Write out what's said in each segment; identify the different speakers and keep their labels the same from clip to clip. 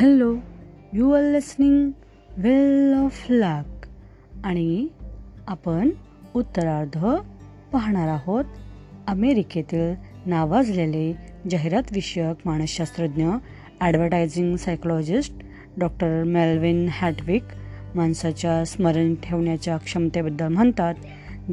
Speaker 1: Hello you are listening well of luck आणि आपण उत्तरार्ध पाहणार आहोत अमेरिकेतील नावाजलेले जाहिरात विषयक मानसशास्त्रज्ञ advertising psychologist doctor Melvin Hattwick माणसाच्या स्मरण ठेवण्याच्या क्षमतेबद्दल म्हणतात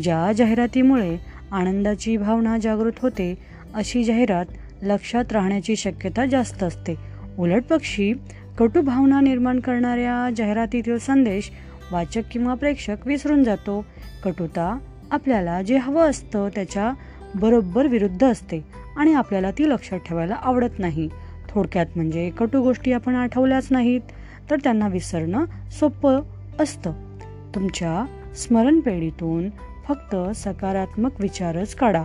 Speaker 1: ज्या जाहिरातीमुळे आनंदाची भावना जागृत होते अशी जाहिरात लक्षात राहण्याची शक्यता जास्त असते. उलट पक्षी कटू भावना निर्माण करणाऱ्या जाहिरातीतील संदेश वाचक किंवा प्रेक्षक विसरून जातो. कटुता आपल्याला जे हवं असतं त्याच्या बरोबर विरुद्ध असते आणि आपल्याला ती लक्षात ठेवायला आवडत नाही. थोडक्यात म्हणजे कटू गोष्टी आपण आठवल्याच नाहीत तर त्यांना विसरणं सोपं असतं. तुमच्या स्मरणपेढीतून फक्त सकारात्मक विचारच काढा.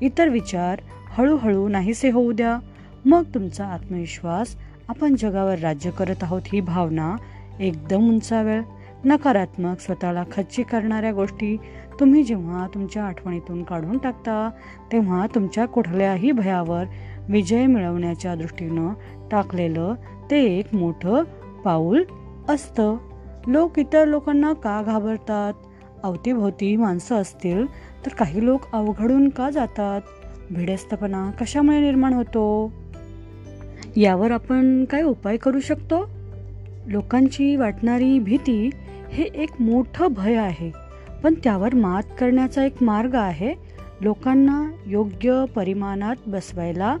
Speaker 1: इतर विचार हळूहळू नाहीसे होऊ द्या. मग तुमचा आत्मविश्वास आपण जगावर राज्य करत आहोत ही भावना एकदम उंचावेळ नकारात्मक स्वतःला खच्ची करणाऱ्या गोष्टी तुम्ही जेव्हा तुमच्या आठवणीतून काढून टाकता तेव्हा तुमच्या कुठल्याही भयावर विजय मिळवण्याच्या दृष्टीनं टाकलेलं ते एक मोठं पाऊल असतं. लोक इतर लोकांना का घाबरतात? अवतीभोवती माणसं असतील तर काही लोक अवघडून का जातात? भिडस्तपणा कशामुळे निर्माण होतो? यावर आपण काय उपाय करू शकतो? लोकांची वाटणारी भीती हे एक मोठं भय आहे. पण त्यावर मात करण्याचा एक मार्ग आहे. लोकांना योग्य परिमाणात बसवायला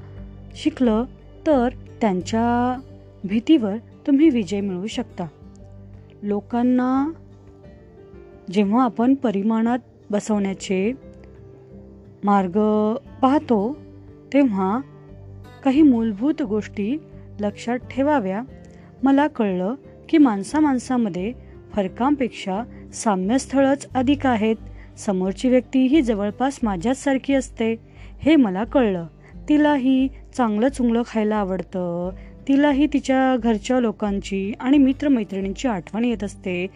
Speaker 1: शिकलं तर त्यांच्या भीतीवर तुम्ही विजय मिळवू शकता. लोकांना जेव्हा आपण परिमाणात बसवण्याचे मार्ग पाहतो तेव्हा काही मूलभूत गोष्टी लक्षात ठेवाव्या. मला कळलं की माणसा माणसामध्ये फरकांपेक्षा साम्यस्थळच अधिक आहेत. समोरची व्यक्ती ही जवळपास माझ्याचसारखी असते. हे मला कळलं. तिलाही चांगलं चुंगलं खायला आवडतं. तिलाही तिच्या घरच्या लोकांची आणि मित्रमैत्रिणींची आठवण येत असते.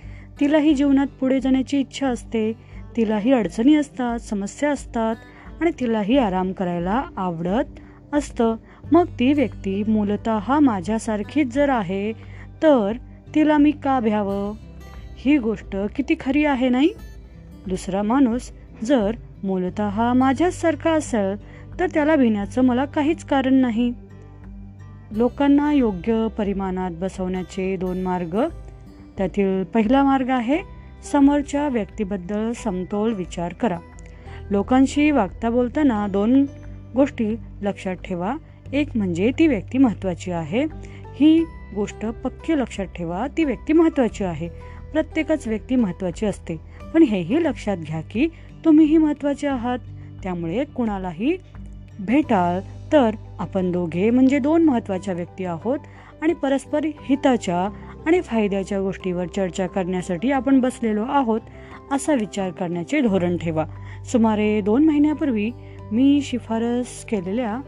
Speaker 1: तिलाही जीवनात पुढे जाण्याची इच्छा असते. तिलाही अडचणी असतात समस्या असतात आणि तिलाही आराम करायला आवडत असतं. मग ती व्यक्ती मूलत माझ्यासारखीच जर आहे तर तिला मी का भ्यावं? ही गोष्ट किती खरी आहे नाही? दुसरा माणूस जर मूलत माझ्यासारखा असेल तर त्याला भिण्याचं मला काहीच कारण नाही. लोकांना योग्य परिमाणात बसवण्याचे दोन मार्ग. त्यातील पहिला मार्ग आहे समोरच्या व्यक्तीबद्दल समतोल विचार करा. लोकांशी वागता बोलताना दोन गोष्टी लक्षात ठेवा. एक म्हणजे ती व्यक्ती महत्त्वाची आहे. ही गोष्ट पक्की लक्षात ठेवा ती व्यक्ती महत्त्वाची आहे. प्रत्येकच व्यक्ती महत्त्वाची असते. पण हेही लक्षात घ्या की तुम्हीही महत्त्वाचे आहात. त्यामुळे कुणालाही भेटाल तर आपण दोघे म्हणजे दोन महत्त्वाच्या व्यक्ती आहोत आणि परस्पर हिताच्या आणि फायद्याच्या गोष्टीवर चर्चा करण्यासाठी आपण बसलेलो आहोत असा विचार करण्याचे धोरण ठेवा. सुमारे दोन महिन्यापूर्वी मी शिफारस केलेल्या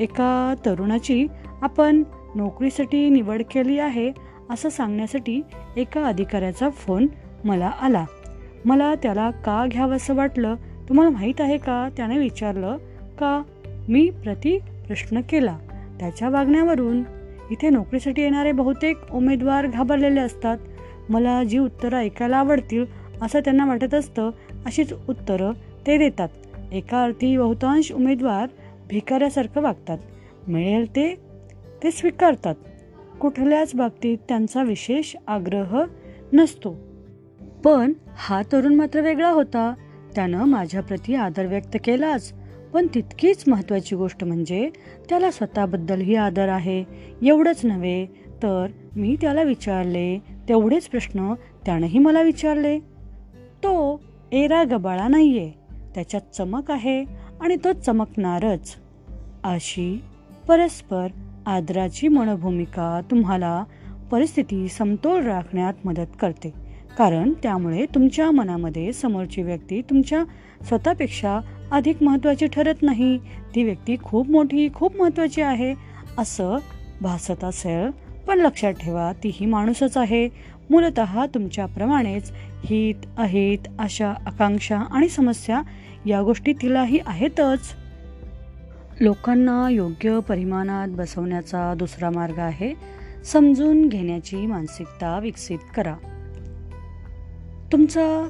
Speaker 1: एका तरुणाची आपण नोकरीसाठी निवड केली आहे असं सांगण्यासाठी एका अधिकाऱ्याचा फोन मला आला. मला त्याला का घ्यावंसं वाटलं? तुम्हाला माहीत आहे का? त्याने विचारलं का? मी प्रति प्रश्न केला. त्याच्या वागण्यावरून. इथे नोकरीसाठी येणारे बहुतेक उमेदवार घाबरलेले असतात. मला जी उत्तरं ऐकायला आवडतील असं त्यांना वाटत असतं अशीच उत्तरं ते देतात. एका अर्थी बहुतांश उमेदवार भिकाऱ्यासारखं वागतात. मिळेल ते ते स्वीकारतात. कुठल्याच बाबतीत त्यांचा विशेष आग्रह नसतो. पण हा तरुण मात्र वेगळा होता. त्यानं माझ्याप्रती आदर व्यक्त केलाच. पण तितकीच महत्त्वाची गोष्ट म्हणजे त्याला स्वतःबद्दलही आदर आहे. एवढंच नव्हे तर मी त्याला विचारले तेवढेच प्रश्न त्यानंही मला विचारले. तो एरा गबाळा नाहीये. त्याच्यात चमक आहे. आणि तो चमकणारच. अशी परस्पर आदराची मनोभूमिका तुम्हाला परिस्थिती समतोल राखण्यात मदत करते. कारण त्यामुळे तुमच्या मनामध्ये समोरची व्यक्ती तुमच्या स्वतःपेक्षा अधिक महत्त्वाची ठरत नाही. ती व्यक्ती खूप मोठी खूप महत्त्वाची आहे असं भासत असेल. पण लक्षात ठेवा ती ही माणूसच आहे. मूलत तुमच्याप्रमाणेच हित अहित आशा आकांक्षा आणि समस्या या गोष्टी तिलाही आहेतच. लोकांना योग्य परिमाणात बसवण्याचा दुसरा मार्ग आहे. समजून घेण्याची मानसिकता विकसित करा. तुमचा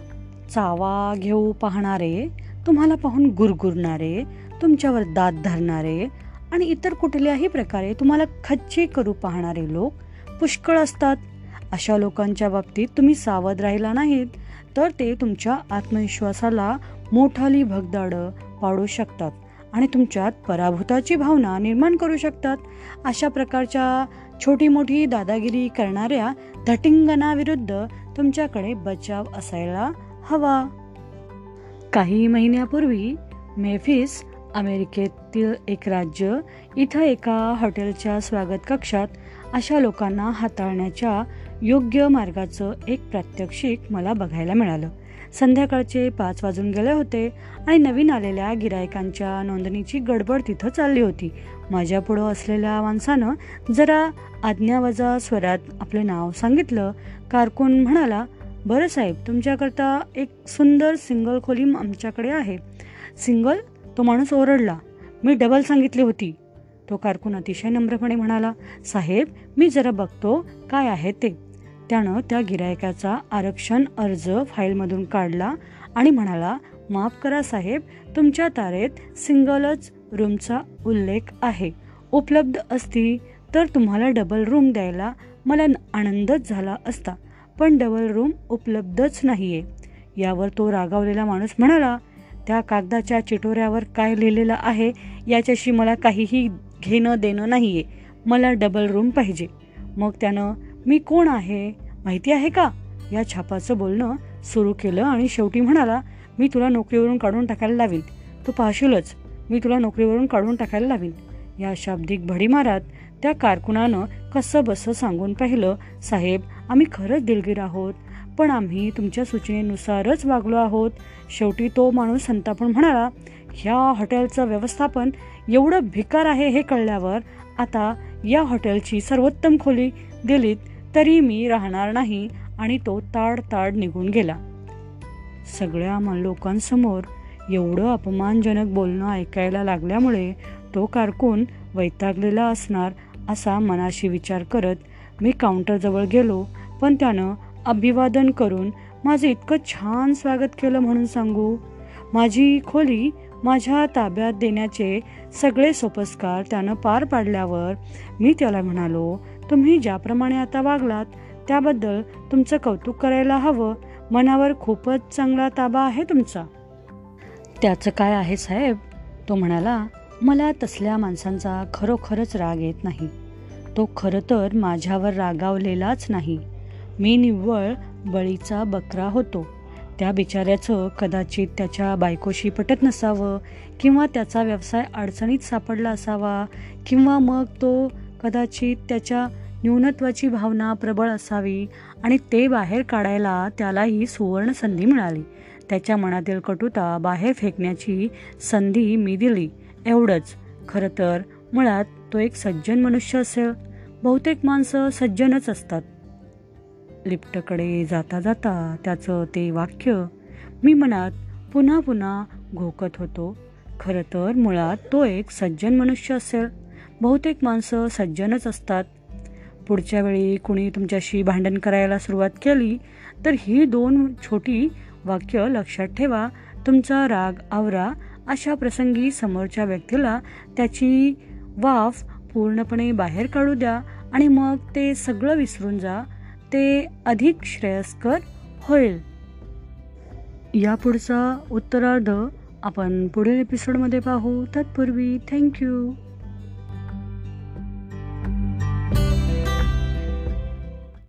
Speaker 1: चावा घेऊ पाहणारे तुम्हाला पाहून गुरगुरणारे तुमच्यावर दात धरणारे आणि इतर कुठल्याही प्रकारे तुम्हाला खच्ची करू पाहणारे लोक पुष्कळ असतात. अशा लोकांच्या बाबतीत तुम्ही सावध राहिला नाहीत तर ते तुमच्या आत्मविश्वासाला मोठाली भगदाड पाडू शकतात आणि तुमच्यात पराभूताची भावना निर्माण करू शकतात. अशा प्रकारच्या छोटी मोठी दादागिरी करणाऱ्या धटिंगणाविरुद्ध तुमच्याकडे बचाव असायला हवा. काही महिन्यापूर्वी मेफिस अमेरिकेतील एक राज्य इथं एका हॉटेलच्या स्वागत कक्षात अशा लोकांना हाताळण्याच्या योग्य मार्गाचं एक प्रात्यक्षिक मला बघायला मिळालं. संध्याकाळचे पाच वाजून गेले होते आणि नवीन आलेल्या गिरायकांच्या नोंदणीची गडबड तिथं चालली होती. माझ्या पुढं असलेल्या माणसानं जरा आज्ञावजा स्वरात आपलं नाव सांगितलं. कारकून म्हणाला बरं साहेब तुमच्याकरता एक सुंदर सिंगल खोली आमच्याकडे आहे. सिंगल तो माणूस ओरडला. मी डबल सांगितली होती. तो कारकून अतिशय नम्रपणे म्हणाला साहेब मी जरा बघतो काय आहे ते. त्यानं त्या गिरायकाचा आरक्षण अर्ज फाईलमधून काढला आणि म्हणाला माफ करा साहेब तुमच्या तारेत सिंगलच रूमचा उल्लेख आहे. उपलब्ध असती तर तुम्हाला डबल रूम द्यायला मला आनंदच झाला असता पण डबल रूम उपलब्धच नाहीये. यावर तो रागावलेला माणूस म्हणाला त्या कागदाच्या चिटोऱ्यावर काय लिहिलेलं आहे? याच्याशी मला काहीही घेणं देणं नाही आहे मला डबल रूम पाहिजे. मग त्यानं मी कोण आहे? माहिती आहे का? या छापाचं बोलणं सुरू केलं आणि शेवटी म्हणाला मी तुला नोकरीवरून काढून टाकायला लावीन. तू पाहशीलच मी तुला नोकरीवरून काढून टाकायला लावीन. या शाब्दिक भडीमारात त्या कारकुनानं कसं बसं सांगून पाहिलं साहेब आम्ही खरंच दिलगीर आहोत पण आम्ही तुमच्या सूचनेनुसारच वागलो आहोत. शेवटी तो माणूस संतापून म्हणाला ह्या हॉटेलचं व्यवस्थापन एवढं भिकार आहे हे कळल्यावर आता या हॉटेलची सर्वोत्तम खोली दिलीत तरी मी राहणार नाही आणि तो ताड ताड निघून गेला. सगळ्या लोकांसमोर एवढं अपमानजनक बोलणं ऐकायला लागल्यामुळे तो कारकून वैतागलेला असणार असा मनाशी विचार करत मी काउंटरजवळ गेलो पण त्यानं अभिवादन करून माझं इतकं छान स्वागत केलं म्हणून सांगू माझी खोली माझ्या ताब्यात देण्याचे सगळे सोपस्कार त्यानं पार पाडल्यावर मी त्याला म्हणालो तुम्ही ज्याप्रमाणे आता वागलात त्याबद्दल तुमचं कौतुक करायला हवं. मनावर खूपच चांगला ताबा आहे तुमचा. त्याचं काय आहे साहेब? तो म्हणाला मला तसल्या माणसांचा खरोखरच राग येत नाही. तो खरं तर माझ्यावर रागावलेलाच नाही. मी निव्वळ बळीचा बकरा होतो. त्या बिचाऱ्याचं कदाचित त्याच्या बायकोशी पटत नसावं किंवा त्याचा व्यवसाय अडचणीत सापडला असावा किंवा मग तो कदाचित त्याच्या न्यूनत्वाची भावना प्रबळ असावी आणि ते बाहेर काढायला त्याला ही सुवर्ण संधी मिळाली. त्याच्या मनातील कटुता बाहेर फेकण्याची संधी मी दिली. एवढंच. खरं तर मुळात तो एक सज्जन मनुष्य असेल. बहुतेक माणसं सज्जनच असतात. लिफ्टकडे जाता जाता त्याचं ते वाक्य मी मनात पुन्हा पुन्हा घोकत होतो. खरं तर मुळात तो एक सज्जन मनुष्य असेल. बहुतेक माणसं सज्जनच असतात. पुढच्या वेळी कुणी तुमच्याशी भांडण करायला सुरुवात केली तर ही दोन छोटी वाक्य लक्षात ठेवा. तुमचा राग आवरा अशा प्रसंगी समोरच्या व्यक्तीला त्याची वाफ पूर्णपणे बाहेर काढू द्या आणि मग ते सगळं विसरून जा. ते अधिक श्रेयस्कर होईल. यापुढचा उत्तरार्ध आपण पुढील एपिसोडमध्ये पाहू. तत्पूर्वी थँक्यू